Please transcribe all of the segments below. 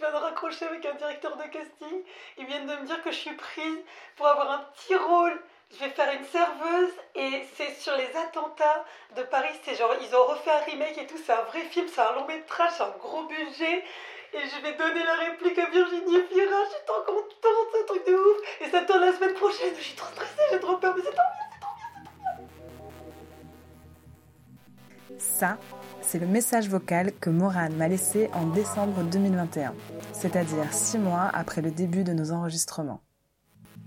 Je viens de raccrocher avec un directeur de casting. Ils viennent de me dire que je suis prise pour avoir un petit rôle. Je vais faire une serveuse et c'est sur les attentats de Paris. C'est genre, ils ont refait un remake et tout. C'est un vrai film, c'est un long métrage, c'est un gros budget. Et je vais donner la réplique à Virginie Fira. Je suis trop contente, c'est un truc de ouf. Et ça tourne la semaine prochaine. Je suis trop stressée, j'ai trop peur, mais c'est trop bien, Ça, c'est le message vocal que Morane m'a laissé en décembre 2021, c'est-à-dire six mois après le début de nos enregistrements.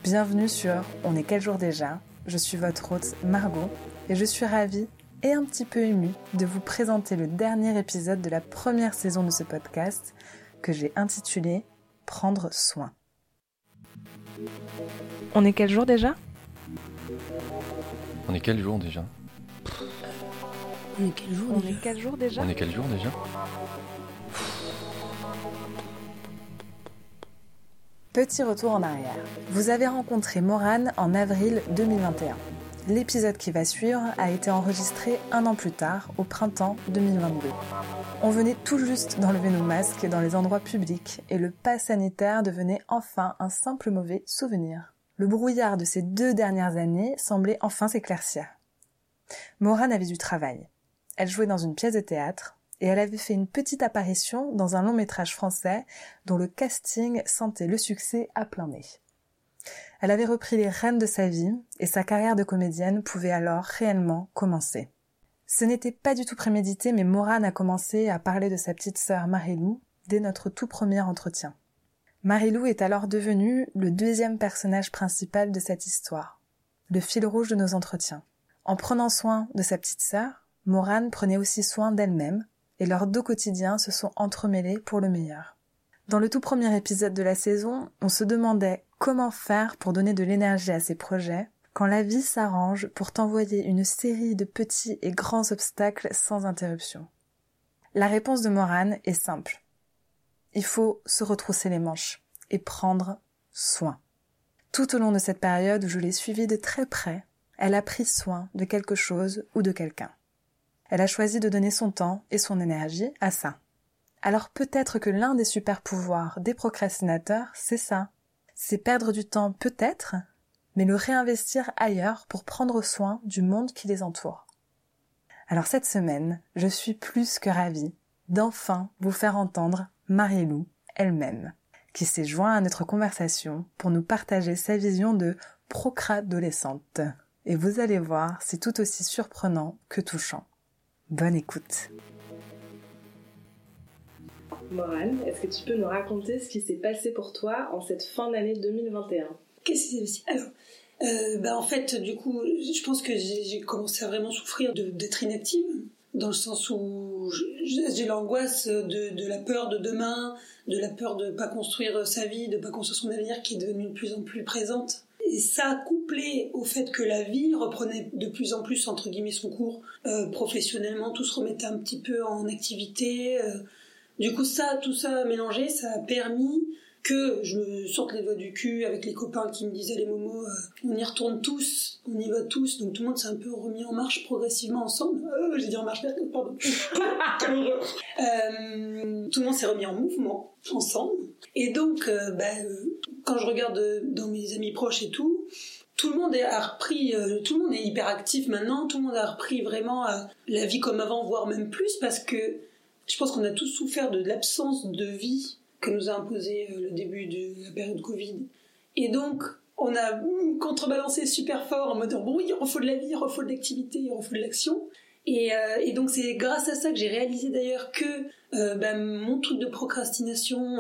Bienvenue sur On est quel jour déjà? Je suis votre hôte Margot et je suis ravie et un petit peu émue de vous présenter le dernier épisode de la première saison de ce podcast que j'ai intitulé Prendre soin. On est quel jour déjà? On est quel jour déjà? On est quel jour On déjà est quel jour déjà On est quel jour déjà Petit retour en arrière. Vous avez rencontré Morane en avril 2021. L'épisode qui va suivre a été enregistré un an plus tard, au printemps 2022. On venait tout juste d'enlever nos masques dans les endroits publics et le pas sanitaire devenait enfin un simple mauvais souvenir. Le brouillard de ces deux dernières années semblait enfin s'éclaircir. Morane avait du travail. Elle jouait dans une pièce de théâtre et elle avait fait une petite apparition dans un long métrage français dont le casting sentait le succès à plein nez. Elle avait repris les rênes de sa vie et sa carrière de comédienne pouvait alors réellement commencer. Ce n'était pas du tout prémédité, mais Morane a commencé à parler de sa petite sœur Marilou dès notre tout premier entretien. Marilou est alors devenue le deuxième personnage principal de cette histoire, le fil rouge de nos entretiens. En prenant soin de sa petite sœur, Morane prenait aussi soin d'elle-même, et leurs deux quotidiens se sont entremêlés pour le meilleur. Dans le tout premier épisode de la saison, on se demandait comment faire pour donner de l'énergie à ses projets quand la vie s'arrange pour t'envoyer une série de petits et grands obstacles sans interruption. La réponse de Morane est simple. Il faut se retrousser les manches et prendre soin. Tout au long de cette période où je l'ai suivie de très près, elle a pris soin de quelque chose ou de quelqu'un. Elle a choisi de donner son temps et son énergie à ça. Alors peut-être que l'un des super pouvoirs des procrastinateurs, c'est ça. C'est perdre du temps peut-être, mais le réinvestir ailleurs pour prendre soin du monde qui les entoure. Alors cette semaine, je suis plus que ravie d'enfin vous faire entendre Marie-Lou elle-même, qui s'est joint à notre conversation pour nous partager sa vision de procradolescente. Et vous allez voir, c'est tout aussi surprenant que touchant. Bonne écoute. Morane, est-ce que tu peux nous raconter ce qui s'est passé pour toi en cette fin d'année 2021 Qu'est-ce qui s'est passé? Alors, euh, bah, en fait, du coup, je pense que j'ai commencé à vraiment souffrir de- d'être inactive, dans le sens où j'ai l'angoisse de, de la peur de demain, de la peur de pas construire sa vie, de pas construire son avenir qui est devenue de plus en plus présente. Et ça, couplé au fait que la vie reprenait de plus en plus, entre guillemets, son cours euh, professionnellement, tout se remettait un petit peu en activité. euh, du coup, ça, tout ça mélangé, ça a permis que je me sorte les doigts du cul avec les copains qui me disaient les momos, euh, on y retourne tous, on y va tous, donc tout le monde s'est un peu remis en marche progressivement ensemble. Euh, J'ai dit en marche, pardon. Euh, tout le monde s'est remis en mouvement ensemble. Et donc, euh, bah, quand je regarde dans mes amis proches et tout, tout le monde est- a repris, euh, tout le monde est hyper actif maintenant, tout le monde a repris vraiment euh, la vie comme avant, voire même plus, parce que je pense qu'on a tous souffert de l'absence de vie que nous a imposé euh, le début de la période Covid. Et donc, on a mm, contrebalancé super fort en mode bon, oui, il refaut de la vie, il refaut de l'activité, il refaut de l'action. Et, euh, donc, c'est grâce à ça que j'ai réalisé d'ailleurs que euh, bah, mon truc de procrastination,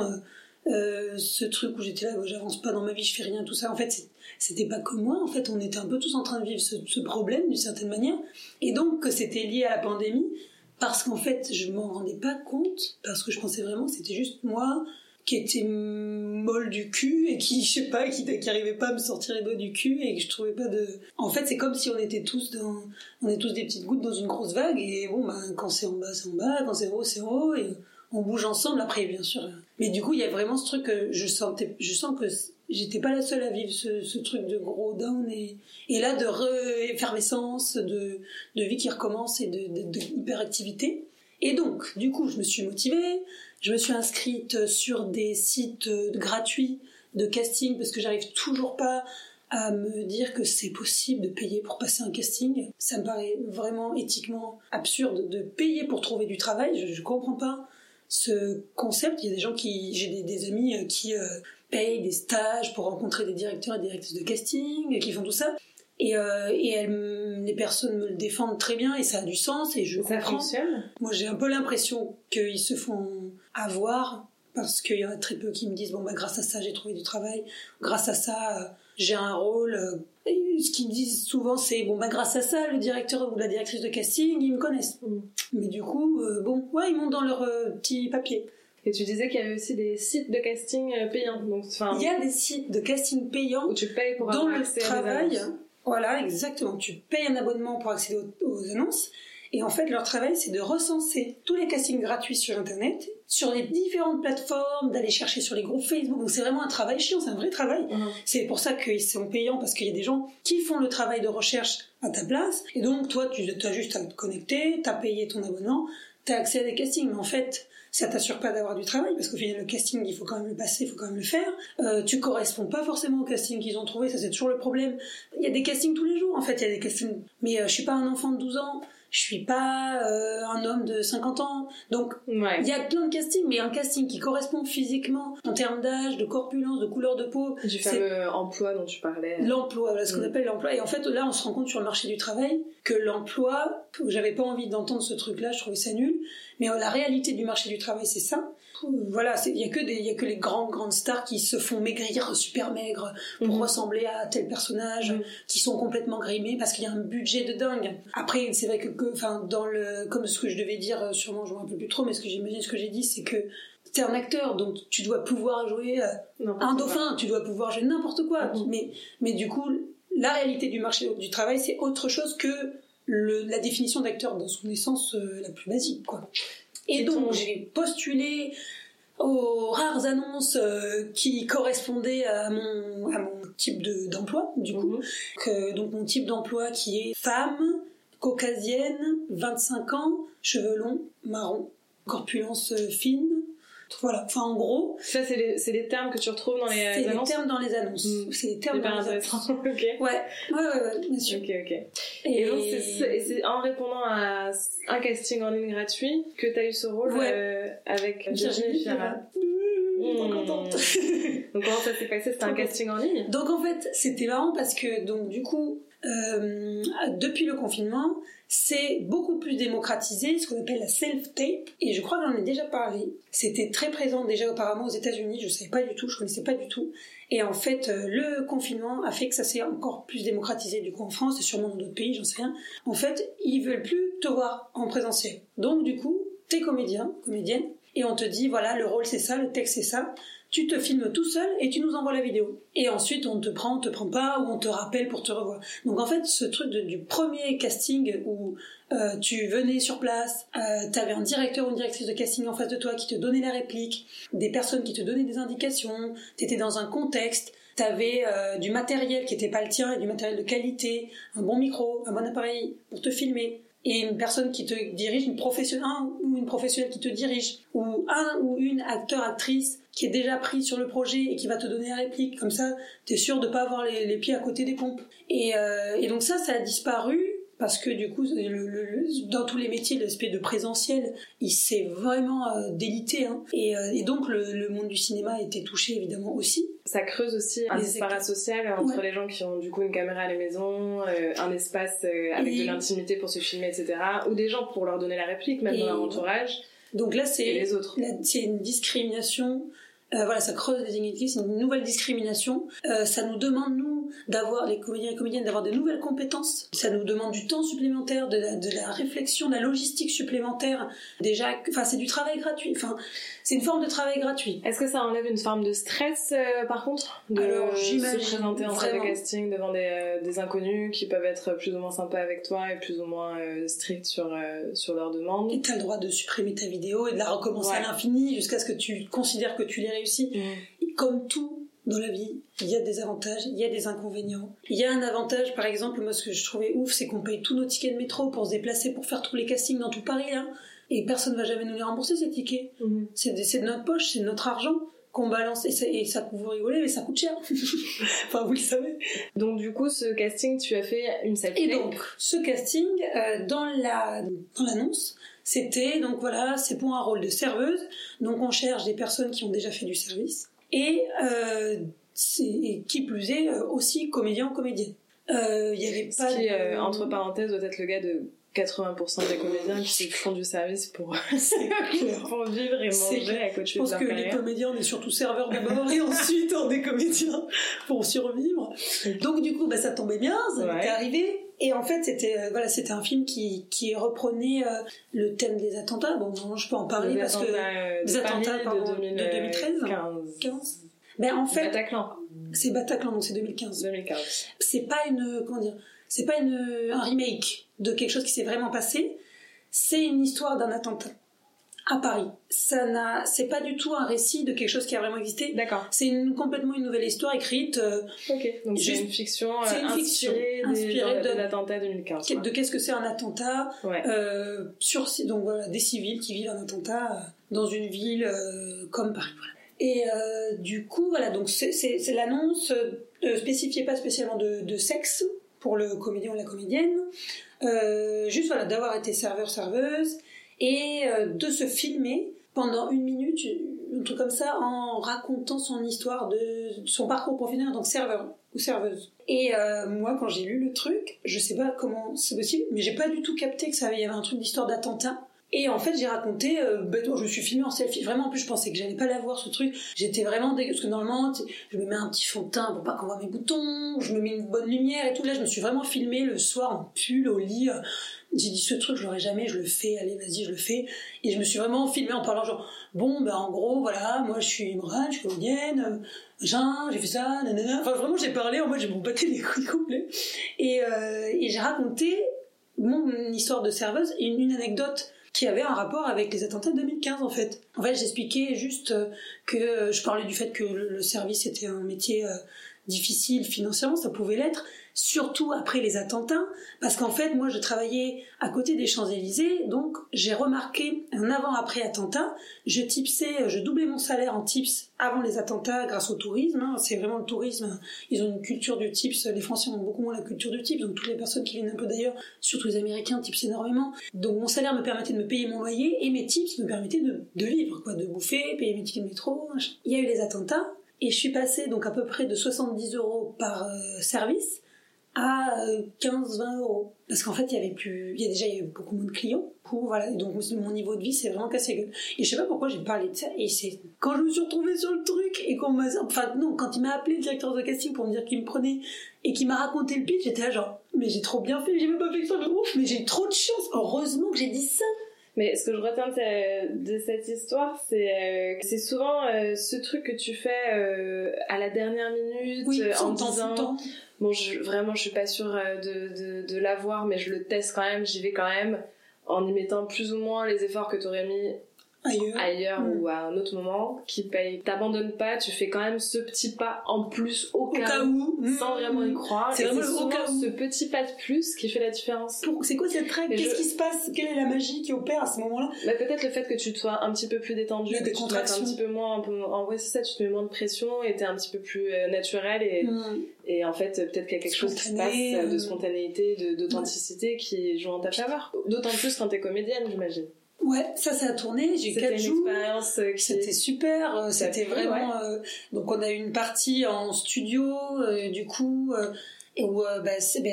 ce truc où j'étais là, j'avance pas dans ma vie, je fais rien, tout ça, en fait, c'était pas que moi, en fait, on était un peu tous en train de vivre ce problème d'une certaine manière. Et donc, que c'était lié à la pandémie, parce qu'en fait, je m'en rendais pas compte, parce que je pensais vraiment que c'était juste moi qui était molle du cul et qui, je sais pas, qui, qui arrivait pas à me sortir les doigts du cul et que je trouvais pas de. En fait, c'est comme si on était tous dans, on est tous des petites gouttes dans une grosse vague et bon, ben, quand c'est en bas, c'est en bas, quand c'est haut, c'est haut on bouge ensemble après, bien sûr. Mais du coup, il y a vraiment ce truc que je sentais, je sens que j'étais pas la seule à vivre ce, ce truc de gros down et, et là de re-effervescence, de, de vie qui recommence et de, hyperactivité. Et donc, du coup, je me suis motivée, Je me suis inscrite sur des sites euh, gratuits de casting parce que j'arrive toujours pas à me dire que c'est possible de payer pour passer un casting. Ça me paraît vraiment éthiquement absurde de payer pour trouver du travail. Je, je comprends pas ce concept. Il y a des gens qui, j'ai des, des amis euh, qui euh, payent des stages pour rencontrer des directeurs et directrices de casting, qui font tout ça. Et, euh, et elles, les personnes me le défendent très bien et ça a du sens et je Ça comprends. fonctionne? Moi, j'ai un peu l'impression qu'ils se font avoir parce qu'il y en a très peu qui me disent bon bah grâce à ça j'ai trouvé du travail, grâce à ça euh, j'ai un rôle. Et ce qu'ils me disent souvent c'est bon bah grâce à ça le directeur ou la directrice de casting ils me connaissent. Mais du coup euh, bon ouais ils montent dans leur euh, petit papier. Et tu disais qu'il y avait aussi des sites de casting euh, payants. Donc, Il y a des sites de casting payants où tu payes pour dans avoir le accès à des travail. Voilà, exactement. Tu payes un abonnement pour accéder aux, aux annonces. Et en fait, leur travail, c'est de recenser tous les castings gratuits sur Internet, sur les différentes plateformes, d'aller chercher sur les groupes Facebook. Donc c'est vraiment un travail chiant, c'est un vrai travail. Mhm. C'est pour ça qu'ils sont payants, parce qu'il y a des gens qui font le travail de recherche à ta place. Et donc, toi, tu as juste à te connecter, tu as payé ton abonnement, tu as accès à des castings. Mais en fait, ça t'assure pas d'avoir du travail, parce qu'au final, le casting, il faut quand même le passer, il faut quand même le faire. Euh, tu corresponds pas forcément au casting qu'ils ont trouvé, ça c'est toujours le problème. Il y a des castings tous les jours, en fait, il y a des castings. Mais euh, je suis pas un enfant de 12 ans, je suis pas euh, un homme de 50 ans. Donc, Ouais. il y a plein de castings, mais un casting qui correspond physiquement, en termes d'âge, de corpulence, de couleur de peau, Du c'est fameux emploi dont tu parlais. L'emploi, voilà ce qu'on Mm. appelle l'emploi. Et en fait, là, on se rend compte sur le marché du travail que l'emploi, j'avais pas envie d'entendre ce truc-là, je trouvais ça nul. Mais euh, la réalité du marché du travail, c'est ça. Voilà, il y a que des, il y a que les grandes grandes stars qui se font maigrir super maigres pour Mhm. ressembler à tel personnage, Mhm. qui sont complètement grimés parce qu'il y a un budget de dingue. Après, c'est vrai que, enfin, dans le, comme ce que je devais dire, euh, sûrement, je me rappelle plus trop, mais ce que j'imagine, ce que j'ai dit, c'est que t'es un acteur, donc tu dois pouvoir jouer euh, un quoi. dauphin, tu dois pouvoir jouer n'importe quoi. Mhm. Mais, mais du coup, la réalité du marché du travail, c'est autre chose que le- la définition d'acteur dans son essence euh, la plus basique, quoi. Et donc, j'ai postulé aux rares annonces euh, qui correspondaient à mon, à mon type de- d'emploi, du coup. Mhm. Que- donc, mon type d'emploi qui est femme, caucasienne, 25 ans, cheveux longs, marron, corpulence euh, fine. Voilà, enfin en gros, Ça, c'est les, les termes que tu retrouves dans les, c'est les annonces. termes dans les annonces. Mm. C'est les termes dans les annonces. ok. Ouais, ouais, ouais, ouais, bien sûr. Ok, ok. Et, donc, c'est en répondant à un casting en ligne gratuit que tu as eu ce rôle Ouais. euh, avec Virginie Fira. Mmh, contente. Donc, comment ça s'est passé C'était un casting en ligne? Donc en fait, c'était marrant parce que donc du coup, euh, depuis le confinement, c'est beaucoup plus démocratisé, ce qu'on appelle la self-tape. Et je crois que j'en ai déjà parlé. C'était très présent déjà auparavant aux États-Unis. Je savais pas du tout, je connaissais pas du tout. Et en fait, euh, le confinement a fait que ça s'est encore plus démocratisé du coup en France et sûrement dans d'autres pays, j'en sais rien. En fait, ils veulent plus te voir en présentiel. Donc du coup, t'es comédien, comédienne, et on te dit voilà, le rôle c'est ça, le texte c'est ça tu te filmes tout seul et tu nous envoies la vidéo. Et ensuite, on te prend, on te prend pas, ou on te rappelle pour te revoir. Donc en fait, ce truc de- du premier casting où euh, tu venais sur place, euh, tu un directeur ou une directrice de casting en face de toi qui te donnait la réplique, des personnes qui te donnaient des indications, tu étais dans un contexte, tu avais du matériel qui n'était pas le tien et du matériel de qualité, un bon micro, un bon appareil pour te filmer et une personne qui te dirige, une professionnelle, une professionnelle qui te dirige, ou un ou une acteur, actrice qui est déjà pris sur le projet et qui va te donner la réplique. Comme ça, t'es sûr de pas avoir les, les pieds à côté des pompes. Et, euh, et donc ça, ça a disparu parce que du coup, le- le- le- dans tous les métiers, l'aspect de présentiel, il s'est vraiment euh, délité. Hein. Et, euh, et donc, le, le monde du cinéma a été touché évidemment aussi. Ça creuse aussi un disparat social entre Ouais. les gens qui ont du coup une caméra à la maison, euh, un espace avec Et- de l'intimité pour se filmer, etc. Ou des gens pour leur donner la réplique, même Et- dans leur entourage, Donc là, c'est les autres. Là, c'est une discrimination. Voilà, ça creuse les inégalités, c'est une nouvelle discrimination. Ça nous demande, nous, d'avoir, les comédiens et comédiennes, d'avoir de nouvelles compétences. Ça nous demande du temps supplémentaire, de la, de la réflexion, de la logistique supplémentaire. Déjà, enfin, c'est du travail gratuit. Enfin, c'est une forme de travail gratuit. Est-ce que ça enlève une forme de stress euh, par contre de Alors, se présenter en salle de casting devant des, euh, des inconnus qui peuvent être plus ou moins sympas avec toi et plus ou moins euh, stricts sur, euh, sur leurs demandes? Et t'as le droit de supprimer ta vidéo et de la recommencer Ouais. à l'infini jusqu'à ce que tu considères que tu l'aies réussi. Et Comme tout dans la vie, il y a des avantages, il y a des inconvénients. Il y a un avantage, par exemple, moi ce que je trouvais ouf, c'est qu'on paye tous nos tickets de métro pour se déplacer, pour faire tous les castings dans tout Paris. Là. et personne va jamais nous les rembourser ces tickets. Mhm. C'est de, notre poche, c'est de notre argent qu'on balance et ça, et ça vous rigolez mais ça coûte cher. enfin vous le savez. Donc du coup, ce casting, tu as fait une salle Et donc, ce casting, euh, dans la dans l'annonce, c'était donc voilà, c'est pour un rôle de serveuse. Donc on cherche des personnes qui ont déjà fait du service et, euh, c'est- et qui plus est euh, aussi comédien ou comédienne. Euh, Il y avait Ce pas qui, de- euh, entre parenthèses, doit être le gars de 80% des comédiens qui font du service pour, pour vivre et manger à côté Je pense de que les comédiens, on est surtout serveurs d'abord et ensuite on est comédiens pour survivre. Donc du coup, bah, ça tombait bien, ça Ouais. arrivé. Et en fait, c'était euh, voilà, c'était un film qui, qui reprenait euh, le thème des attentats. Bon, non, je peux en parler parce que euh, de des attentats, pardon, de, de 2013. 2015. 15. Ben en fait, Bataclan, c'est Bataclan, donc c'est 2015. 2015. C'est pas une comment dire, c'est pas une un remake de quelque chose qui s'est vraiment passé. C'est une histoire d'un attentat à Paris. Ça n'a, c'est pas du tout un récit de quelque chose qui a vraiment existé. D'accord. C'est une, complètement une nouvelle histoire écrite euh, Ok. Donc c'est une fiction euh, c'est une fiction, inspirée, de, de- de l'attentat 2015. de qu'est-ce que c'est un attentat. Ouais. euh, sur donc voilà des civils qui vivent un attentat dans une ville euh, comme Paris. Voilà. Et du coup voilà donc c'est, l'annonce spécifiait pas spécialement de, de sexe pour le comédien ou la comédienne, juste voilà d'avoir été serveur serveuse et euh, de se filmer pendant une minute un truc comme ça en racontant son histoire de son parcours professionnel en tant que serveur ou serveuse. Et euh, moi, quand j'ai lu le truc, je sais pas comment c'est possible, mais j'ai pas du tout capté que ça y avait un truc d'histoire d'attentat. Et en fait, j'ai raconté, euh, je me suis filmée en selfie. Vraiment, en plus, je pensais que j'allais pas l'avoir, ce truc. J'étais vraiment dégueu, parce que normalement, je me mets un petit fond de teint pour pas qu'on voit mes boutons, je me mets une bonne lumière et tout. Là, je me suis vraiment filmée le soir en pull au lit. euh, J'ai dit, ce truc, je l'aurais jamais, je le fais, allez, vas-y, je le fais. Et je me suis vraiment filmée en parlant genre, bon, ben, en gros, voilà, moi, je suis Morane, je suis comédienne, euh, j'ai fait ça, nanana. Enfin, vraiment, j'ai parlé, en mode, j'ai mon batté les couilles complets. Et, j'ai raconté mon histoire de serveuse et une anecdote qui avait un rapport avec les attentats de 2015 en fait. En fait, j'expliquais juste euh, que euh, je parlais du fait que le, service était un métier euh, difficile financièrement, ça pouvait l'être, surtout après les attentats, parce qu'en fait, moi, je travaillais à côté des Champs-Élysées, donc j'ai remarqué un avant-après attentat. Je tipsais, je doublais mon salaire en tips avant les attentats grâce au tourisme. hein. C'est vraiment le tourisme. Ils ont une culture du tips. Les Français ont beaucoup moins la culture du tips, donc toutes les personnes qui viennent un peu d'ailleurs, surtout les Américains, tipsent énormément. Donc mon salaire me permettait de me payer mon loyer et mes tips me permettaient de, de vivre, quoi, de bouffer, payer mes tickets de métro. Il y a eu les attentats et je suis passée donc à peu près de 70 euros par euh, service à 15-20 euros. Parce qu'en fait, il y avait plus, il y a déjà il y avait beaucoup moins de clients. Pour, voilà, et donc mon niveau de vie s'est vraiment cassé gueule. Et je sais pas pourquoi j'ai parlé de ça. Et c'est quand je me suis retrouvée sur le truc et qu'on m'a, enfin non, quand il m'a appelé le directeur de casting pour me dire qu'il me prenait et qu'il m'a raconté le pitch, j'étais là genre, mais j'ai trop bien fait, j'ai même pas fait ça de ouf, mais j'ai trop de chance. Heureusement que j'ai dit ça. Mais ce que je retiens de, ce- de cette histoire, c'est euh, que c'est souvent euh, ce truc que tu fais euh, à la dernière minute Oui, euh, en disant. Bon, je, vraiment, je suis pas sûre euh, de, l'avoir, mais je le teste quand même, j'y vais quand même, en y mettant plus ou moins les efforts que tu aurais mis Ailleurs. ailleurs ou à un autre moment, qui paye. T'abandonnes pas, tu fais quand même ce petit pas en plus au Au cas, cas où. sans Mmh. vraiment y croire. C'est vraiment le au cas où. ce petit pas de plus qui fait la différence. Pour- C'est quoi cette règle? Qu'est-ce je- qui se passe? Quelle est la magie qui opère à ce moment-là? Bah, peut-être le fait que tu sois un petit peu plus détendu, que tu te mettes un petit peu moins, en vrai c'est ça, tu te mets moins de pression et t'es un petit peu plus euh, naturel et, Mmh. et en fait peut-être qu'il y a quelque chose qui se passe euh, de euh. spontanéité, d'authenticité qui joue en ta faveur. D'autant plus quand t'es comédienne j'imagine. Ouais, ça, ça a tourné. J'ai eu C'était 4 une jours. euh, qui... C'était super, euh, c'était vraiment. euh, donc on a eu une partie en studio, euh, du coup, euh, où bah, bah,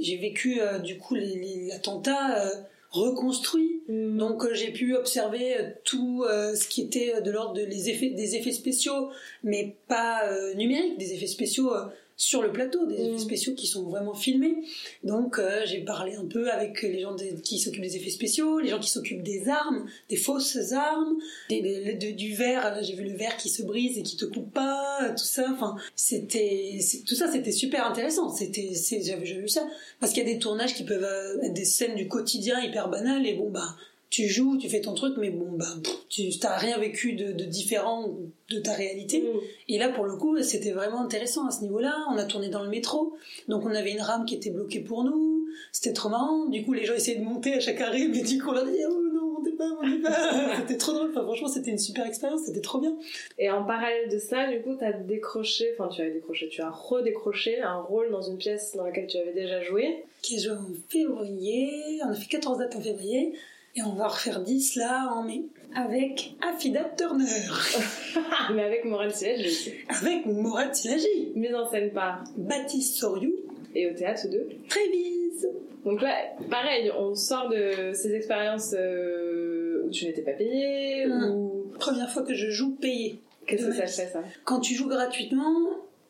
j'ai vécu du coup l'attentat reconstruit. Mm. Donc j'ai pu observer tout ce qui était de l'ordre de les effets, des effets spéciaux, mais pas numériques, des effets spéciaux sur le plateau, des Mm. effets spéciaux qui sont vraiment filmés. Donc euh, j'ai parlé un peu avec les gens qui s'occupent des effets spéciaux, les gens qui s'occupent des armes, des fausses armes, des, des- de- du verre. Là, J'ai vu le verre qui se brise et qui te coupe pas, euh, tout ça. Enfin, c'était tout ça, c'était super intéressant. C'était j'avais vu ça parce qu'il y a des tournages qui peuvent euh, être des scènes du quotidien hyper banales et bon bah tu joues, tu fais ton truc, mais bon bah pff, tu t'as rien vécu de, de différent de ta réalité. Mm. Et là, pour le coup, c'était vraiment intéressant à ce niveau-là. On a tourné dans le métro, donc on avait une rame qui était bloquée pour nous. C'était trop marrant. Du coup, les gens essayaient de monter à chaque arrêt, mais du coup, on leur dit oh non, montez pas, montez pas. c'était trop drôle. Enfin, franchement, c'était une super expérience, c'était trop bien. Et en parallèle de ça, du coup, t'as décroché, enfin, tu as décroché, tu as redécroché un rôle dans une pièce dans laquelle tu avais déjà joué. Qui est joué en février. On a fait 14 dates en février. Et on va refaire 10 là en mai. Avec Affida Turner. Mais avec Morel aussi. Avec Morel Silagi. Mise en scène par Baptiste Soriou. Et au théâtre de Trévise. Donc là, pareil, on sort de ces expériences euh, où tu n'étais pas payé, Mmh. ou... Première fois que je joue payé. Qu'est-ce que ça fait, ça Quand tu joues gratuitement,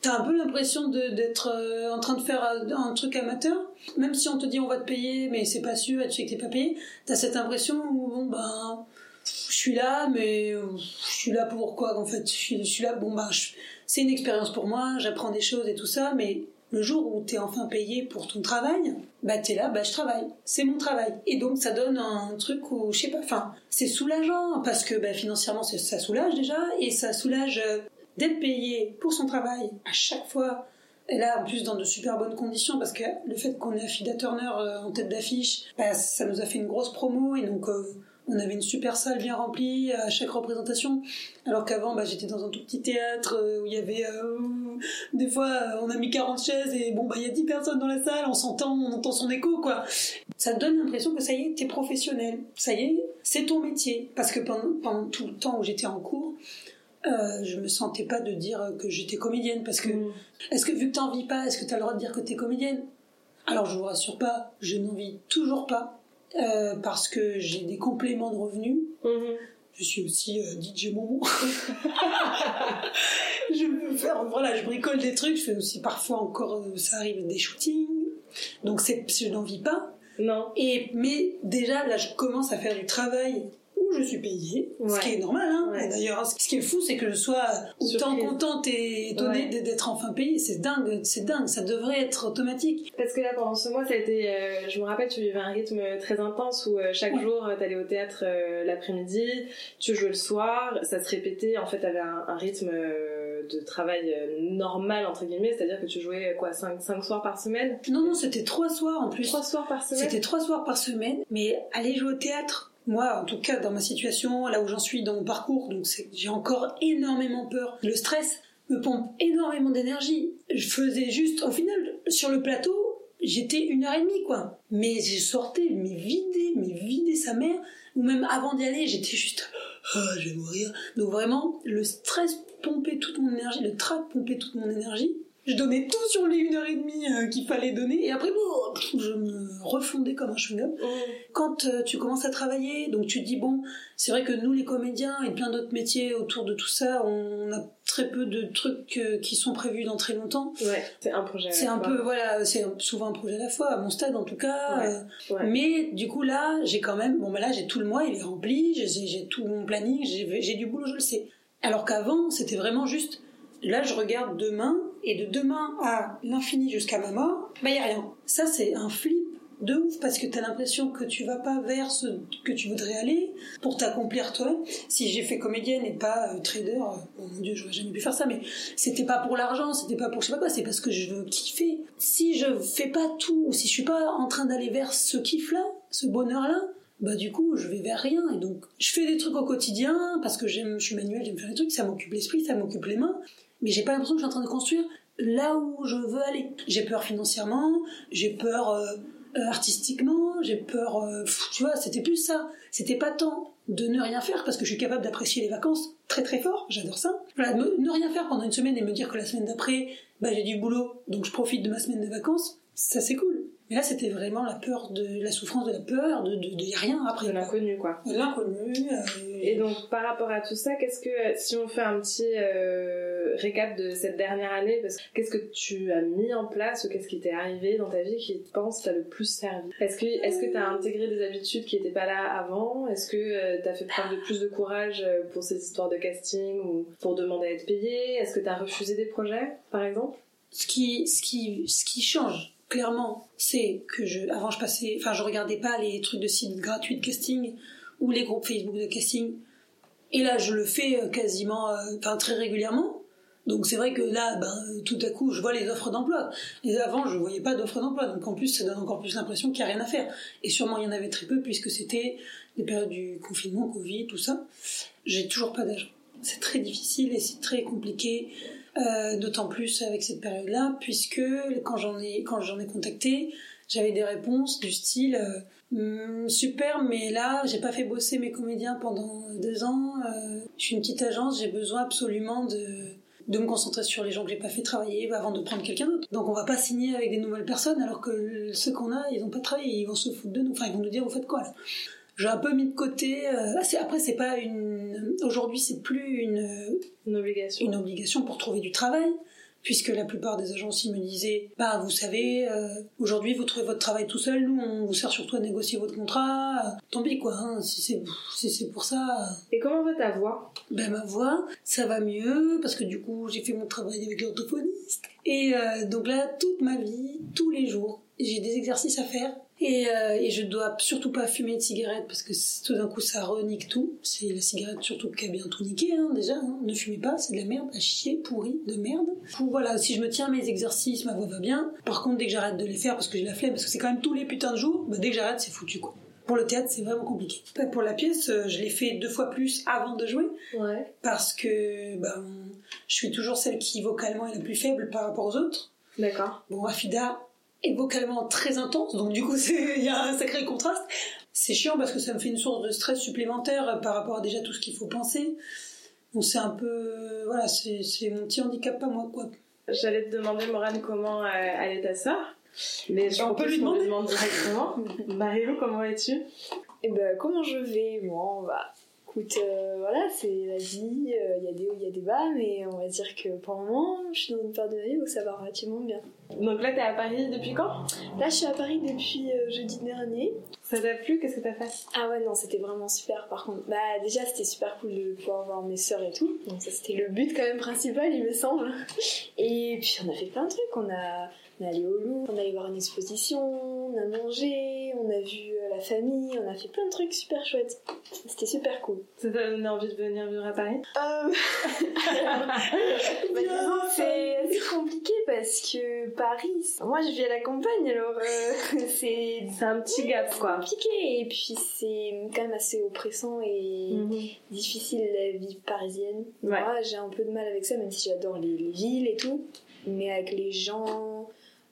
t'as un peu l'impression d'être euh, en train de faire euh, un truc amateur. Même si on te dit on va te payer, mais c'est pas sûr tu sais que t'es pas payé, t'as cette impression où bon ben je suis là, mais je suis là pour quoi en fait? Je suis, là, bon ben c'est une expérience pour moi, j'apprends des choses et tout ça, mais le jour où t'es enfin payé pour ton travail, bah t'es là, bah je travaille, c'est mon travail. Et donc ça donne un truc où, je sais pas, enfin, c'est soulageant, parce que bah, financièrement ça soulage déjà, et ça soulage euh, d'être payé pour son travail à chaque fois. Et là, en plus, dans de super bonnes conditions, parce que le fait qu'on ait Affida Turner euh, en tête d'affiche, bah, ça nous a fait une grosse promo, et donc euh, on avait une super salle bien remplie à chaque représentation. Alors qu'avant, bah, j'étais dans un tout petit théâtre euh, où il y avait euh, des fois, euh, on a mis 40 chaises et bon, bah, il y a 10 personnes dans la salle, on s'entend, on entend son écho, quoi. Ça donne l'impression que ça y est, t'es professionnel. Ça y est, c'est ton métier. Parce que pendant tout le temps où j'étais en cours, euh, je me sentais pas de dire que j'étais comédienne. Parce que, Mm. est-ce que vu que t'en vis pas, est-ce que t'as le droit de dire que t'es comédienne? Alors, je vous rassure pas, je n'en vis toujours pas. euh, parce que j'ai des compléments de revenus. Mhm. Je suis aussi euh, DJ Momo. je peux faire, voilà, je bricole des trucs. Je fais aussi parfois encore, euh, ça arrive des shootings. Donc c'est, je n'en vis pas. Non. Et mais déjà là, je commence à faire du travail je suis payée, ce qui est normal. Hein. Ouais. D'ailleurs, ce qui est fou, c'est que je sois autant Surprise. contente et étonnée Ouais. d'être enfin payée. C'est dingue, c'est dingue. Ça devrait être automatique. Parce que là, pendant ce mois, ça a été. euh, je me rappelle, tu vivais un rythme très intense où euh, chaque jour, euh, t'allais au théâtre euh, l'après-midi, tu jouais le soir, ça se répétait. En fait, t'avais un, un rythme de travail normal, entre guillemets, c'est-à-dire que tu jouais quoi, 5, soirs par semaine? Non, non, c'était trois soirs en plus. Trois soirs par semaine? C'était trois soirs par semaine, mais aller jouer au théâtre, moi, en tout cas, dans ma situation, là où j'en suis dans mon parcours, donc j'ai encore énormément peur. Le stress me pompe énormément d'énergie. Je faisais juste, au final, sur le plateau, j'étais une heure et demie, quoi. Mais je sortais, mais vidé, mais vidé sa mère. Ou même avant d'y aller, j'étais juste, oh, je vais mourir. Donc vraiment, le stress pompait toute mon énergie, le trac pompait toute mon énergie. Je donnais tout sur les une heure et demie euh, qu'il fallait donner, et après, bon, je me refondais comme un chewing-gum Mhm. quand euh, tu commences à travailler, donc tu te dis bon, c'est vrai que nous les comédiens et plein d'autres métiers autour de tout ça, on a très peu de trucs euh, qui sont prévus dans très longtemps. Ouais, c'est un projet. C'est un peu voilà, c'est souvent un projet à la fois à mon stade en tout cas. Ouais, ouais. Mais du coup là, j'ai quand même bon bah là j'ai tout le mois, il est rempli, j'ai tout mon planning, j'ai du boulot, je le sais. Alors qu'avant, c'était vraiment juste là je regarde demain et de demain à l'infini jusqu'à ma mort, bah y a rien. Ça c'est un flip de ouf parce que t'as l'impression que tu vas pas vers ce que tu voudrais aller pour t'accomplir toi. Si j'ai fait comédienne et pas euh, trader, euh, oh mon dieu, j'aurais jamais pu faire ça, mais c'était pas pour l'argent, c'était pas pour je sais pas quoi, c'est parce que je veux kiffer. Si je fais pas tout, ou si je suis pas en train d'aller vers ce kiff-là, ce bonheur-là, bah du coup je vais vers rien et donc je fais des trucs au quotidien parce que j'aime, je suis manuelle, j'aime faire des trucs, ça m'occupe l'esprit, ça m'occupe les mains, mais j'ai pas l'impression que je suis en train de construire là où je veux aller. J'ai peur financièrement, j'ai peur euh, euh, artistiquement, j'ai peur, euh, pff, tu vois, c'était plus ça. C'était pas tant de ne rien faire parce que je suis capable d'apprécier les vacances très très fort, j'adore ça. Voilà, me- ne rien faire pendant une semaine et me dire que la semaine d'après, bah, j'ai du boulot, donc je profite de ma semaine de vacances, ça c'est cool. Mais là, c'était vraiment la peur de la souffrance de la peur, de, de, de y a rien après. De l'inconnu, quoi. De L'inconnu. euh, Et donc, par rapport à tout ça, qu'est-ce que, si on fait un petit euh, récap de cette dernière année, qu'est-ce que tu as mis en place ou qu'est-ce qui t'est arrivé dans ta vie qui, tu penses, t'a le plus servi? Est-ce que est-ce que t'as intégré des habitudes qui n'étaient pas là avant? Est-ce que euh, t'as fait preuve de plus de courage euh, pour ces histoires de casting ou pour demander à être payé? Est-ce que t'as refusé des projets, par exemple? Ce qui, ce qui, ce qui change clairement, c'est que je, avant je passais, enfin je regardais pas les trucs de sites gratuits de casting ou les groupes Facebook de casting. Et là, je le fais euh, quasiment, euh, enfin très régulièrement. Donc c'est vrai que là, ben, tout à coup, je vois les offres d'emploi. Et avant, je voyais pas d'offres d'emploi. Donc en plus, ça donne encore plus l'impression qu'il n'y a rien à faire. Et sûrement, il y en avait très peu puisque c'était des périodes du confinement, Covid, tout ça. J'ai toujours pas d'agent. C'est très difficile et c'est très compliqué. Euh, d'autant plus avec cette période-là, puisque quand j'en ai ai contacté, j'avais des réponses du style euh, super, mais là j'ai pas fait bosser mes comédiens pendant deux ans. Euh, je suis une petite agence, j'ai besoin absolument de de me concentrer sur les gens que j'ai pas fait travailler avant de prendre quelqu'un d'autre. Donc on va pas signer avec des nouvelles personnes alors que ceux qu'on a ils ont pas travaillé, ils vont se foutre de nous. Enfin ils vont nous dire vous faites quoi là? J'ai un peu mis de côté. Euh, après, c'est pas une. Aujourd'hui, c'est plus une. Une obligation. Une obligation pour trouver du travail, puisque la plupart des agences me disaient, bah, vous savez, euh, aujourd'hui, vous trouvez votre travail tout seul. Nous, on vous sert surtout à négocier votre contrat. Euh, tant pis, quoi. Hein, si c'est si c'est pour ça. Et comment va ta voix? Ben ma voix, ça va mieux parce que du coup, j'ai fait mon travail avec l'orthophoniste. Et donc là, toute ma vie, tous les jours, j'ai des exercices à faire et, euh, et, je dois surtout pas fumer de cigarette parce que tout d'un coup ça renique tout. C'est la cigarette surtout qui a bien tout niqué hein, déjà. Hein. Ne fumez pas, c'est de la merde, à chier, pourri, de merde. Pour, voilà, si je me tiens à mes exercices, ma voix va bien. Par contre, dès que j'arrête de les faire parce que j'ai la flemme, parce que c'est quand même tous les putains de jours, bah, dès que j'arrête, c'est foutu quoi. Pour le théâtre, c'est vraiment compliqué. Pour la pièce, euh, je l'ai fait deux fois plus avant de jouer. Ouais. Parce que ben, je suis toujours celle qui vocalement est la plus faible par rapport aux autres. D'accord. Bon, Afida, est vocalement très intense, donc du coup il y a un sacré contraste. C'est chiant parce que ça me fait une source de stress supplémentaire par rapport à déjà tout ce qu'il faut penser. Donc c'est un peu, voilà, c'est mon petit handicap à moi quoi. J'allais te demander Morane comment euh, allait ta sœur, mais je on peut lui demander directement. Marilou, comment vas-tu? Eh ben comment je vais Bon, bah écoute, euh, voilà, c'est la vie, euh, il y a des hauts, il y a des bas, mais on va dire que pour le moment, je suis dans une période de vie où ça va relativement bien. Donc là, t'es à Paris depuis quand? Là, je suis à Paris depuis euh, jeudi dernier. Ça t'a plu? Qu'est-ce que t'as fait? Ah ouais, non, c'était vraiment super par contre. Bah, déjà, c'était super cool de pouvoir voir mes sœurs et tout. Donc, ça, c'était le but quand même principal, il me semble. Et puis, on a fait plein de trucs. On a on est allé au Louvre, on est allé voir une exposition, on a mangé, on a vu euh, la famille, on a fait plein de trucs super chouettes. C'était super cool. Ça t'a donné envie de venir vivre à Paris? Euh... bah, c'est assez compliqué parce que Paris, moi je vis à la campagne alors euh, c'est un petit gap quoi. compliqué et puis c'est quand même assez oppressant et mhm. difficile la vie parisienne. Moi j'ai un peu de mal avec ça même si j'adore les villes et tout mais avec les gens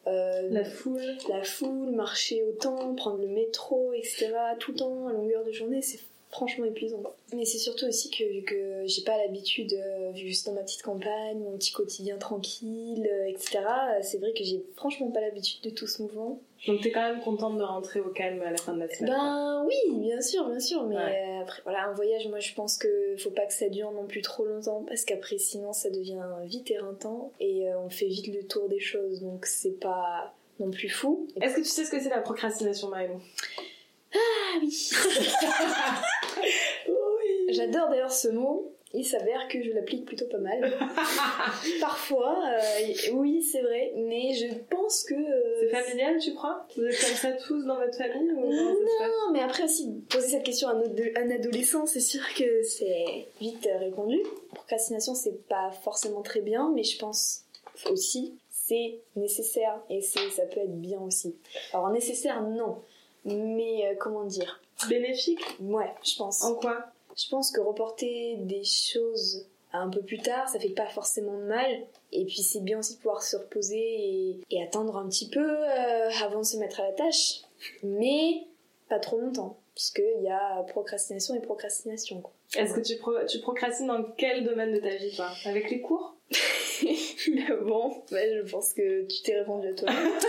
euh, la foule. La foule, marcher autant, prendre le métro, etc. tout le temps, à longueur de journée, c'est franchement épuisant. Mais c'est surtout aussi que vu que j'ai pas l'habitude, euh, vu que dans ma petite campagne, mon petit quotidien tranquille, euh, etc., c'est vrai que j'ai franchement pas l'habitude de tout ce mouvement. Donc t'es quand même contente de rentrer au calme à la fin de la semaine Ben oui, bien sûr, bien sûr. Mais après, voilà, un voyage, moi je pense que faut pas que ça dure non plus trop longtemps parce qu'après sinon ça devient vite éreintant et on fait vite le tour des choses. Donc c'est pas non plus fou. Est-ce que tu sais ce que c'est la procrastination, Maëlle ah oui. oui. J'adore d'ailleurs ce mot. Il s'avère que je l'applique plutôt pas mal. Parfois, euh, oui, c'est vrai, mais je pense que. Euh, c'est familial, tu crois? Vous êtes comme ça tous dans votre famille Non, mais après aussi, poser cette question à un adolescent, c'est sûr que c'est vite répondu. Procrastination, c'est pas forcément très bien, mais je pense aussi c'est nécessaire et ça peut être bien aussi. Alors nécessaire, non mais euh, comment dire? Bénéfique? Ouais, je pense. En quoi? Je pense que reporter des choses un peu plus tard, ça fait pas forcément de mal. Et puis c'est bien aussi de pouvoir se reposer et, attendre un petit peu euh, avant de se mettre à la tâche. Mais pas trop longtemps. Parce qu'il y a procrastination et procrastination. Est-ce que tu, tu procrastines dans quel domaine de ta vie, toi? Avec les cours? Bon, bah, je pense que tu t'es répondu à toi.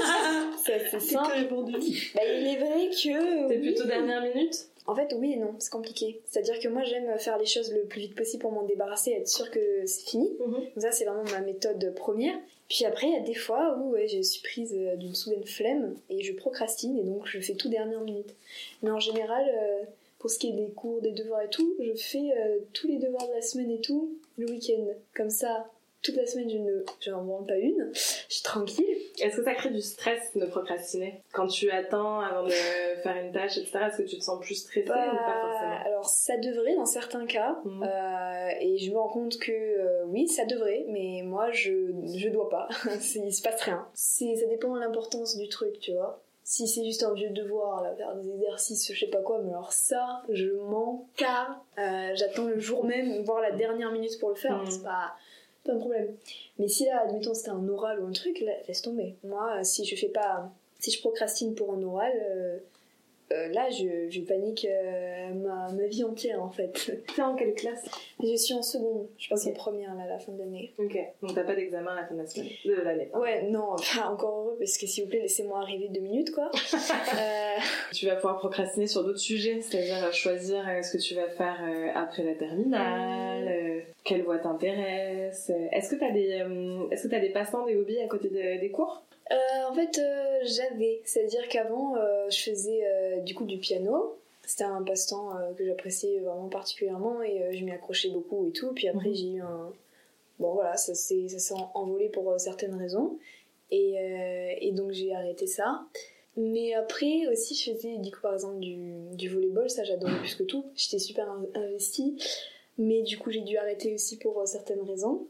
c'est assez simple. répondu. Bah, il est vrai que. T'es plutôt dernière minute? En fait, oui et non, c'est compliqué. C'est-à-dire que moi, j'aime faire les choses le plus vite possible pour m'en débarrasser, être sûr que c'est fini. Mhm. Ça, c'est vraiment ma méthode première. Puis après, il y a des fois où ouais, je suis prise euh, d'une soudaine flemme et je procrastine et donc je fais tout dernière minute. Mais en général, euh, pour ce qui est des cours, des devoirs et tout, je fais euh, tous les devoirs de la semaine et tout le week-end. Comme ça, toute la semaine, je ne j'en branle pas une. Je suis tranquille. Est-ce que ça crée du stress de procrastiner Quand tu attends avant de faire une tâche, etc., est-ce que tu te sens plus stressée ou pas Bah, forcément? alors ça devrait dans certains cas. Mhm. Euh, et je me rends compte que euh, oui, ça devrait, mais moi je je dois pas. Il se passe rien. C'est ça dépend de l'importance du truc, tu vois. Si c'est juste un vieux devoir, là, faire des exercices, je sais pas quoi, mais alors ça, je m'en carre. Euh, J'attends le jour même, voire la dernière minute pour le faire. Mhm. C'est pas pas un problème. Mais si là, admettons, c'était un oral ou un truc, laisse tomber. Moi, euh, si je fais pas, si je procrastine pour un oral, euh, là, je, je panique euh, ma, ma vie entière en fait. T'es en quelle classe Je suis en seconde, je passe Ok. en première là, à la fin de l'année. Ok, donc t'as pas d'examen à la fin de la semaine, de l'année. Ouais, non, enfin, encore heureux parce que s'il vous plaît, laissez-moi arriver deux minutes quoi. Euh, Tu vas pouvoir procrastiner sur d'autres sujets, c'est-à-dire choisir ce que tu vas faire après la terminale, quelle voie t'intéresse. Est-ce que t'as des, est-ce que t'as des passe-temps, des hobbies à côté de- des cours? En fait, euh, j'avais. C'est-à-dire qu'avant, euh, je faisais euh, du coup du piano. C'était un passe-temps euh, que j'appréciais vraiment particulièrement et euh, je m'y accrochais beaucoup et tout. Puis après, Mhm. j'ai eu un. Bon, voilà, ça s'est envolé pour euh, certaines raisons. Et, euh, et donc, j'ai arrêté ça. Mais après aussi, je faisais du coup par exemple du, du volleyball, ça j'adorais plus que tout. J'étais super in- investie. Mais du coup, j'ai dû arrêter aussi pour euh, certaines raisons.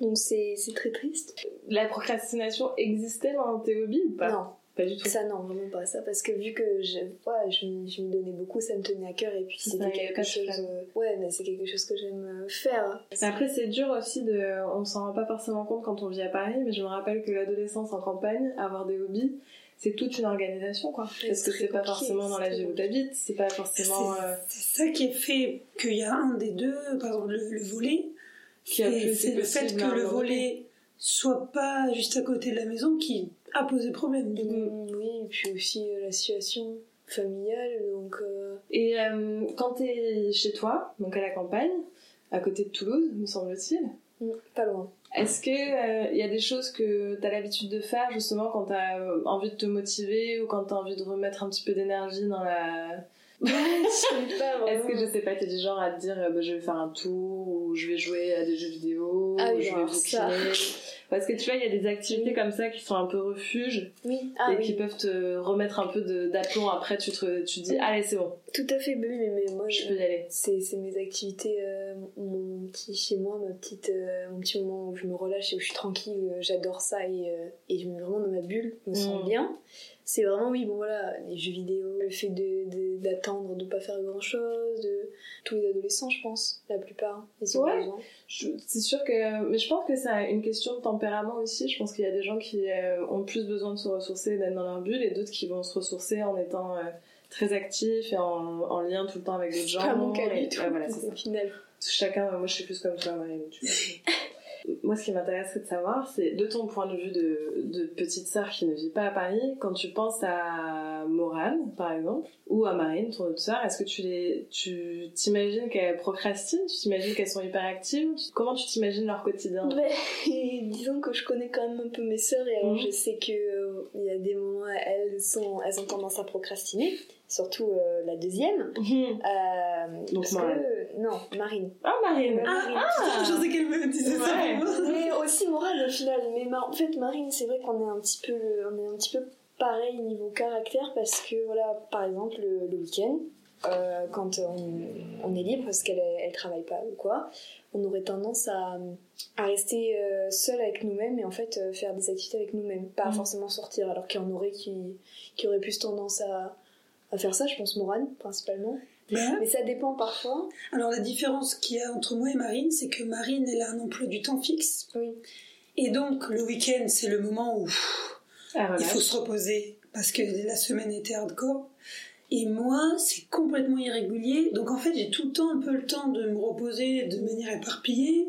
Donc, c'est c'est très triste. La procrastination existait dans tes hobbies ou pas? Non, Pas du tout. Ça, non, vraiment pas ça, parce que vu que je, ouais, je, je m'y donnais beaucoup, ça me tenait à cœur, et puis c'était quelque chose. euh, ouais, mais c'est quelque chose que j'aime euh, faire. Mais Après, c'est dur aussi de. On s'en rend pas forcément compte quand on vit à Paris, mais je me rappelle que l'adolescence en campagne, avoir des hobbies, c'est toute une organisation, quoi. Ouais, Parce que c'est pas forcément dans la ville où t'habites, c'est pas forcément. C'est- euh, C'est ça qui est fait qu'il y a un des deux, par exemple le, le volet, c'est le fait que le volet soit pas juste à côté de la maison qui a posé problème. Mm, oui, et puis aussi euh, la situation familiale, donc. euh, Et euh, quand t'es chez toi, donc à la campagne, à côté de Toulouse, me semble-t-il, mm, pas loin. est-ce que il y a des choses que t'as l'habitude de faire justement quand t'as euh, envie de te motiver ou quand t'as envie de remettre un petit peu d'énergie dans la Ouais, je sais pas Est-ce que je sais pas, t'es du genre à te dire euh, bah, je vais faire un tour ou je vais jouer à des jeux vidéo Ah ou je vais ça. bouquiner Parce que tu vois, il y a des activités comme ça qui sont un peu refuge Oui, ah et oui, qui peuvent te remettre un peu d'aplomb. Après, tu te, tu te dis Oui. allez, c'est bon, tout à fait, mais, mais, mais moi je je. peux y aller. C'est mes activités, euh, mon petit chez moi, ma petite, euh, mon petit moment où je me relâche et où je suis tranquille, j'adore ça et, euh, et je me mets vraiment dans ma bulle, je me sens Mm. bien. C'est vraiment, oui, bon voilà, les jeux vidéo, le fait de- d'attendre, de, pas faire grand chose, de tous les adolescents, je pense, la plupart. Ils ont Ouais. C'est sûr que, mais je pense que c'est une question de tempérament aussi. Je pense qu'il y a des gens qui euh, ont plus besoin de se ressourcer, d'être dans leur bulle, et d'autres qui vont se ressourcer en étant euh, très actifs et en, en lien tout le temps avec d'autres gens. Pas mon cas et- du tout, ouais, voilà, c'est ça. final. Chacun, moi je suis plus comme toi, tu vois. moi, ce qui m'intéresserait de savoir, c'est de ton point de vue de, de petite sœur qui ne vit pas à Paris, quand tu penses à Morane, par exemple, ou à Marine, ton autre sœur, est-ce que tu les, tu t'imagines qu'elles procrastinent? Tu t'imagines qu'elles sont hyper actives Tu- Comment tu t'imagines leur quotidien? Disons que je connais quand même un peu mes sœurs et alors Mhm. je sais que euh, il y a des moments elles sont elles ont tendance à procrastiner, surtout euh, la deuxième. Euh, Donc parce Morane. que non, Marine. Ah, Marine Ah, Ah, putain, je pensais qu'elle me disait ça Ouais. moi. Mais aussi Morane au final. Mais en fait Marine, c'est vrai qu'on est un petit peu on est un petit peu pareil niveau caractère parce que voilà, par exemple le, le week-end. euh, quand on, on est libre parce qu'elle elle travaille pas ou quoi, on aurait tendance à, à rester euh, seul avec nous-mêmes et en fait euh, faire des activités avec nous-mêmes, pas Mhm. forcément sortir. Alors qu'il y en aurait qui, qui auraient plus tendance à, à faire ça, je pense Morane principalement. Mais ça dépend parfois. alors la différence qu'il y a entre moi et Marine, c'est que Marine, elle a un emploi du temps fixe. Oui. Et donc le week-end, c'est le moment où Ah, il faut se reposer parce que la semaine était hardcore. Et moi, c'est complètement irrégulier. Donc en fait, j'ai tout le temps un peu le temps de me reposer de manière éparpillée.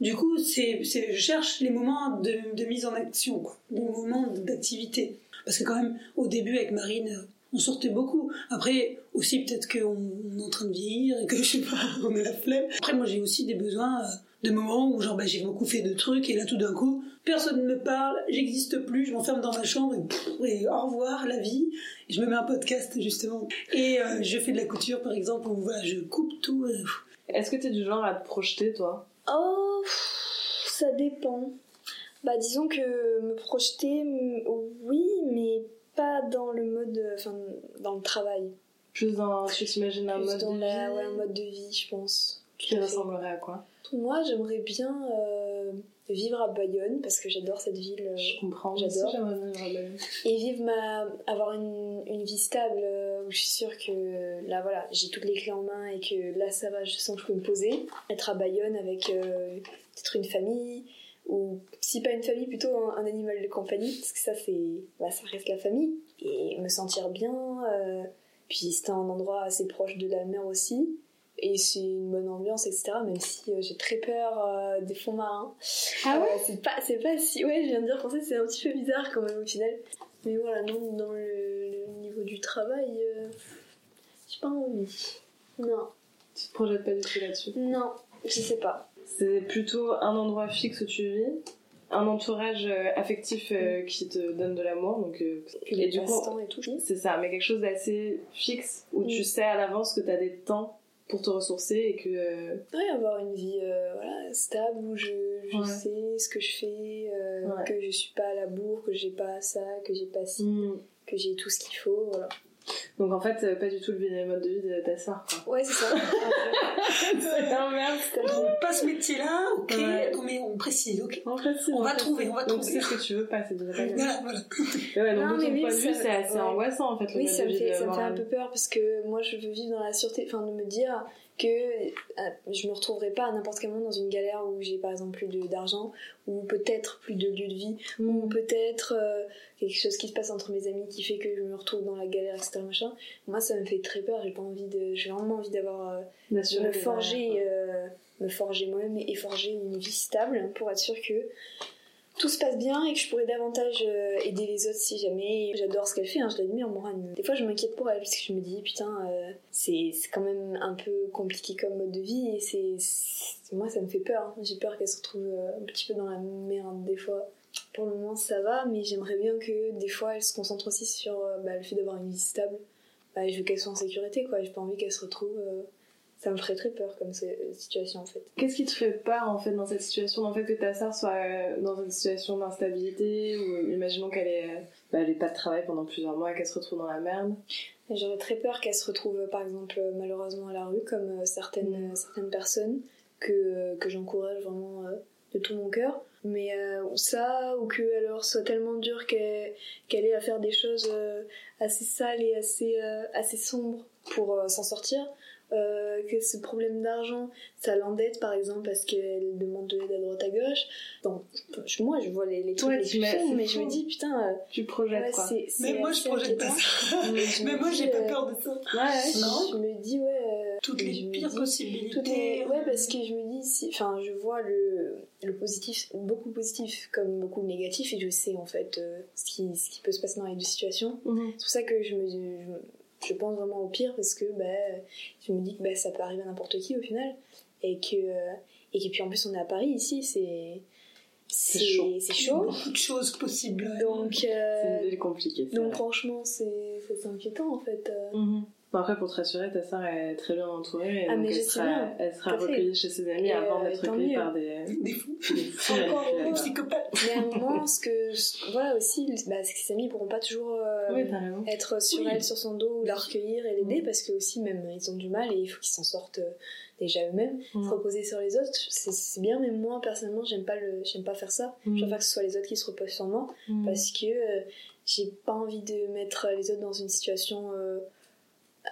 Du coup, c'est, je cherche les moments de, mise en action. Les moments d'activité. Parce que quand même, au début, avec Marine, on sortait beaucoup. Après, aussi, peut-être qu'on on est en train de vieillir et que, je sais pas, on a la flemme. Après, moi, j'ai aussi des besoins euh, de moments où, genre, bah, j'ai beaucoup fait de trucs et là, tout d'un coup, personne ne me parle, j'existe plus, je m'enferme dans ma chambre et, pff, et au revoir, la vie. Et je me mets un podcast, justement. Et euh, je fais de la couture, par exemple, où voilà, je coupe tout. euh, Est-ce que t'es du genre à te projeter, toi? Oh, pff, Ça dépend. Bah, disons que me projeter, oui, mais pas dans le mode. Enfin, dans le travail. Plus dans, tu t'imagines un Plus mode dans de la- vie? ouais, un mode de vie, je pense. qui ressemblerait à quoi? Moi, j'aimerais bien euh, vivre à Bayonne parce que j'adore cette ville. euh, Je comprends. J'adore. Et vivre ma avoir une, une vie stable euh, où je suis sûre que là voilà j'ai toutes les clés en main et que là ça va je sens que je peux me poser être à Bayonne avec euh, peut-être une famille ou si pas une famille plutôt un, un animal de compagnie parce que ça c'est bah, ça reste la famille et me sentir bien euh, puis c'est un endroit assez proche de la mer aussi et c'est une bonne ambiance etc même si euh, j'ai très peur euh, des fonds marins Ah ouais euh, c'est pas, c'est pas si. Ouais, je viens de dire français, c'est un petit peu bizarre quand même au final. Mais voilà, non, dans le, le niveau du travail, euh, j'ai pas envie. Non, Tu te projettes pas du tout là-dessus? non, je sais pas. C'est plutôt un endroit fixe où tu vis, un entourage affectif euh, qui te donne de l'amour, donc euh, et du coup passe-temps et tout. c'est ça, mais quelque chose d'assez fixe où tu Mm. sais à l'avance que t'as des temps pour te ressourcer et que euh, Ouais, avoir une vie euh, voilà, stable où je, je Ouais. sais ce que je fais, euh, Ouais. que je suis pas à la bourre, que j'ai pas ça, que j'ai pas ci, Mm. que j'ai tout ce qu'il faut, voilà. Donc en fait euh, pas du tout le mode de vie de ta quoi. Ouais, c'est ça. c'est l'inverse. Donc, pas ce métier-là, ok, Ouais. non, mais on précise, ok. Fait, c'est- On va trouver, on va donc trouver. c'est ce que tu veux pas, c'est déjà pas. Voilà, voilà. Ouais, donc Non, de mais ton oui, point de vue, ça- c'est assez ouais. angoissant en fait le Oui, mode ça de me, vie fait, de ça me fait un peu peur parce que moi je veux vivre dans la sûreté, enfin de me dire que euh, je me retrouverai pas à n'importe quel moment dans une galère où j'ai par exemple plus de- d'argent ou peut-être plus de lieu de vie Mm. ou peut-être euh, quelque chose qui se passe entre mes amis qui fait que je me retrouve dans la galère etc machin. Moi ça me fait très peur, j'ai pas envie de, j'ai vraiment envie d'avoir euh, me forger, euh, me forger moi-même et forger une vie stable pour être sûr que tout se passe bien et que je pourrais davantage euh, aider les autres si jamais. J'adore ce qu'elle fait, hein, je l'admire, Morane. Des fois, je m'inquiète pour elle parce que je me dis, putain, euh, c'est quand même un peu compliqué comme mode de vie et c'est. Moi, ça me fait peur. hein. J'ai peur qu'elle se retrouve euh, un petit peu dans la merde des fois. Pour le moment, ça va, mais j'aimerais bien que des fois, elle se concentre aussi sur bah, le fait d'avoir une vie stable. Bah, je veux qu'elle soit en sécurité, quoi. J'ai pas envie qu'elle se retrouve. Ça me ferait très peur comme c'est- situation en fait. Qu'est-ce qui te fait peur en fait dans cette situation, dans le fait que ta sœur soit euh, dans une situation d'instabilité ou imaginons qu'elle ait, euh, bah, elle ait pas de travail pendant plusieurs mois et qu'elle se retrouve dans la merde? J'aurais très peur qu'elle se retrouve euh, par exemple euh, malheureusement à la rue comme euh, certaines, Mm. euh, certaines personnes que, euh, que j'encourage vraiment euh, de tout mon cœur. Mais euh, ça, ou qu'elle leur soit tellement dure qu'elle qu'elle ait à faire des choses euh, assez sales et assez, euh, assez sombres pour euh, s'en sortir. Euh, que ce problème d'argent, ça l'endette par exemple parce qu'elle demande de l'aide à droite à gauche. Donc, je- moi je vois les, les trucs Ouais, les mais je me dis putain, euh, Tu projettes ouais, quoi. Mais moi, je projette pas ça. Mais moi, j'ai pas euh, peur de ça. Ouais. Non. je me dis, ouais. euh, Toutes les pires dis- possibilités. toutes les- Ouais, parce que je me dis, enfin, je vois le, le positif, beaucoup positif comme beaucoup de négatif, et je sais en fait euh, ce, qui, ce qui peut se passer dans les deux situations. Mhm. C'est pour ça que je me, je, je pense vraiment au pire, parce que bah, je me dis que bah, ça peut arriver à n'importe qui au final, et que, euh, et que puis en plus on est à Paris ici, c'est. C'est chaud. C'est Il y a chaud. beaucoup de choses possibles. Donc, C'est euh, c'est donc franchement, c'est c'est inquiétant en fait. euh. Mhm. Bon, après, pour te rassurer, ta sœur est très bien entourée. et Ah, donc mais elle sera, bien. elle sera recueillie chez ses amis Et, avant euh, d'être recueillie par des, Des fous. des fous Encore Des psychopathes. Mais à un moment, ce que, voilà aussi, bah, c'est que ses amis pourront pas toujours euh, Oui, être sur Oui. elle, sur son dos, ou la recueillir et l'aider, Mm. parce que aussi même ils ont du mal et il faut qu'ils s'en sortent euh, déjà eux-mêmes. Mm. Se reposer sur les autres, c'est bien, mais moi personnellement, j'aime pas le, j'aime pas faire ça. Mm. Je préfère que ce soit les autres qui se reposent sur moi, Mhm. parce que euh, j'ai pas envie de mettre les autres dans une situation euh,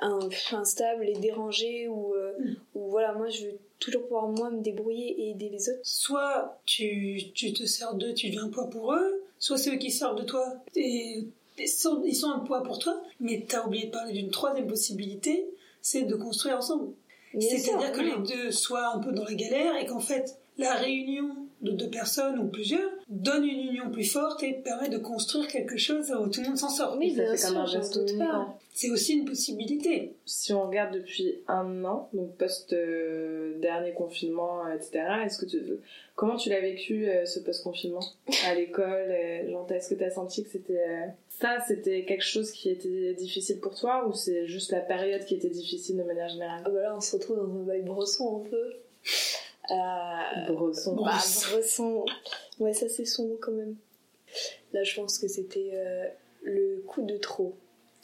instable et dérangée ou, euh, Mm. ou voilà, moi je veux toujours pouvoir moi me débrouiller et aider les autres. Soit tu, tu te sers d'eux, tu deviens un poids pour eux, soit c'est eux qui servent de toi et, et sont- ils sont un poids pour toi, mais t'as oublié de parler d'une troisième possibilité, c'est de construire ensemble. C'est-à-dire que les deux soient un peu dans la galère et qu'en fait, la réunion de deux personnes ou plusieurs donne une union plus forte et permet de construire quelque chose où tout le monde s'en sort. Oui, ça bien fait comme un sûr, j'en geste. C'est aussi une possibilité. Si on regarde depuis un an, donc post euh, dernier confinement, euh, etc. Est-ce que tu, comment tu l'as vécu euh, ce post confinement à l'école euh, Est-ce que tu as senti que c'était euh, ça, c'était quelque chose qui était difficile pour toi ou c'est juste la période qui était difficile de manière générale? Ah bah là, on se retrouve dans un bail bresson un peu. à Bresson. Bah, Bresson. Ouais, ça c'est son quand même. Là, je pense que c'était euh, le coup de trop.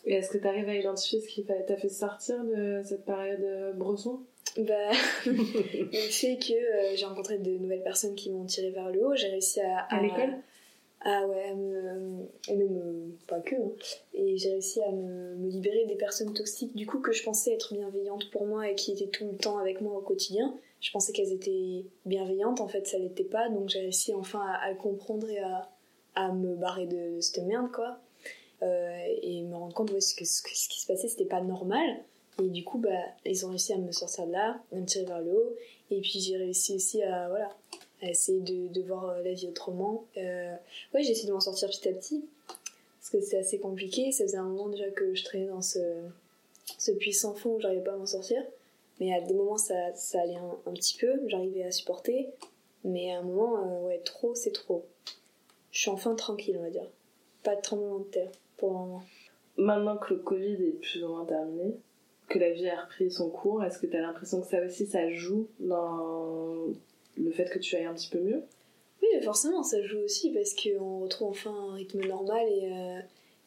Et est-ce que tu arrives à identifier ce qui t'a fait sortir de cette période euh, Bresson? Bah, le fait que euh, j'ai rencontré de nouvelles personnes qui m'ont tiré vers le haut, j'ai réussi à. À l'école? Ah ouais, à me, et même pas que. hein. Et j'ai réussi à me, libérer des personnes toxiques, du coup, que je pensais être bienveillantes pour moi et qui étaient tout le temps avec moi au quotidien. Je pensais qu'elles étaient bienveillantes, en fait, ça l'était pas, donc j'ai réussi enfin à, comprendre et à, à me barrer de, cette merde, quoi. Euh, et me rendre compte ouais, que, ce, que- ce qui se passait, c'était pas normal. Et du coup, bah, ils ont réussi à me sortir de là, à me tirer vers le haut. Et puis j'ai réussi aussi à, voilà, à essayer de, de voir euh, la vie autrement. Euh, ouais, j'ai essayé de m'en sortir petit à petit. Parce que c'est assez compliqué. Ça faisait un moment déjà que je traînais dans ce, ce puissant fond où j'arrivais pas à m'en sortir. Mais à des moments, ça, ça allait un, un petit peu. J'arrivais à supporter. Mais à un moment, euh, ouais, trop, c'est trop. Je suis enfin tranquille, on va dire. Pas de tremblement de terre pour le moment. Maintenant que le Covid est plus ou moins terminé, que la vie a repris son cours, est-ce que tu as l'impression que ça aussi, ça joue dans le fait que tu ailles un petit peu mieux Oui, forcément, ça joue aussi parce qu'on retrouve enfin un rythme normal et, euh,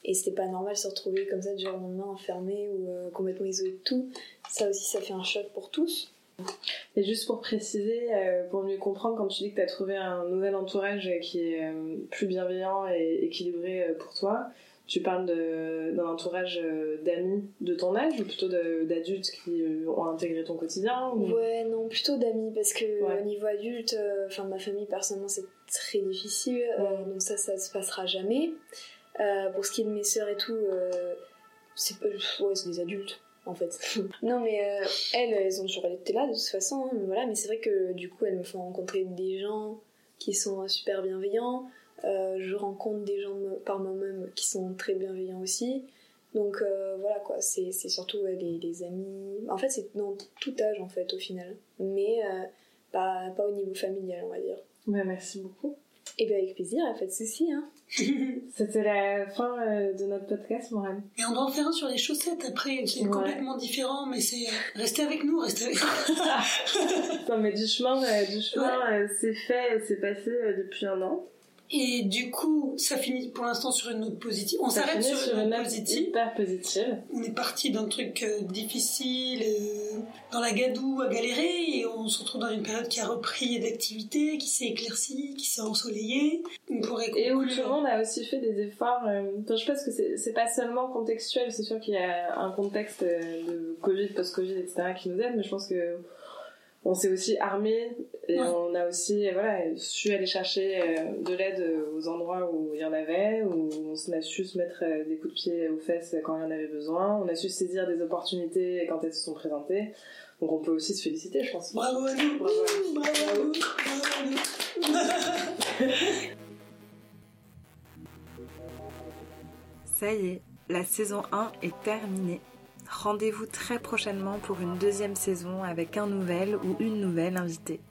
et c'était pas normal de se retrouver comme ça du jour au lendemain enfermé ou euh, complètement isolé de tout. Ça aussi, ça fait un choc pour tous. Et juste pour préciser, euh, pour mieux comprendre, quand tu dis que tu as trouvé un nouvel entourage qui est euh, plus bienveillant et équilibré euh, pour toi, tu parles d'un entourage euh, d'amis de ton âge ou plutôt d'adultes qui euh, ont intégré ton quotidien ou- Ouais, non, plutôt d'amis parce que Ouais. au niveau adulte, euh, enfin ma famille personnellement c'est très difficile, euh, donc ça, ça se passera jamais. Euh, pour ce qui est de mes sœurs et tout, c'est ouais, des adultes en fait. non mais euh, elles, elles ont toujours été là de toute façon, hein, mais voilà. Mais c'est vrai que du coup elles me font rencontrer des gens qui sont super bienveillants. Euh, je rencontre des gens me- par moi-même qui sont très bienveillants aussi. Donc euh, voilà quoi, c'est c'est surtout ouais, les, les amis. En fait, c'est dans tout âge en fait au final. Mais euh, pas, pas au niveau familial, on va dire. Ouais, merci beaucoup. Et bien avec plaisir, pas de soucis. Hein. C'était la fin euh, de notre podcast, Morane. Et on doit en faire un sur les chaussettes après, c'est Ouais. complètement différent, mais c'est. Restez avec nous, restez avec nous. non, mais du chemin, euh, du chemin euh, c'est fait, c'est passé euh, depuis un an. Et du coup, ça finit pour l'instant sur une note positive. On s'arrête finit sur, une note positive. hyper positive. On est parti d'un truc euh, difficile, euh, dans la gadoue à galérer, et on se retrouve dans une période qui a repris d'activité, qui s'est éclaircie, qui s'est ensoleillée. On pourrait Et où tout conclure- le monde a aussi fait des efforts. euh, enfin, je pense que c'est pas seulement contextuel, c'est sûr qu'il y a un contexte de Covid, post-Covid, etc. qui nous aide, mais je pense que on s'est aussi armé et Ouais. on a aussi voilà, su aller chercher euh, de l'aide aux endroits où il y en avait, où on a su se mettre euh, des coups de pied aux fesses quand il y en avait besoin, on a su saisir des opportunités quand elles se sont présentées. Donc on peut aussi se féliciter, je pense. Bravo à nous, Bravo à nous. bravo à nous, bravo à nous. Ça y est, la saison 1 est terminée. Rendez-vous très prochainement pour une deuxième saison avec un nouvel ou une nouvelle invitée.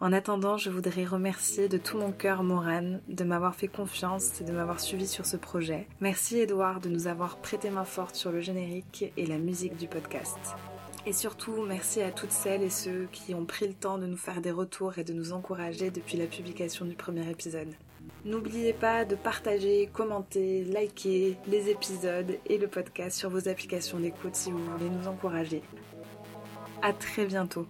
En attendant, je voudrais remercier de tout mon cœur Morane de m'avoir fait confiance et de m'avoir suivi sur ce projet. Merci Edouard de nous avoir prêté main forte sur le générique et la musique du podcast. Et surtout, merci à toutes celles et ceux qui ont pris le temps de nous faire des retours et de nous encourager depuis la publication du premier épisode. N'oubliez pas de partager, commenter, liker les épisodes et le podcast sur vos applications d'écoute si vous voulez nous encourager. À très bientôt.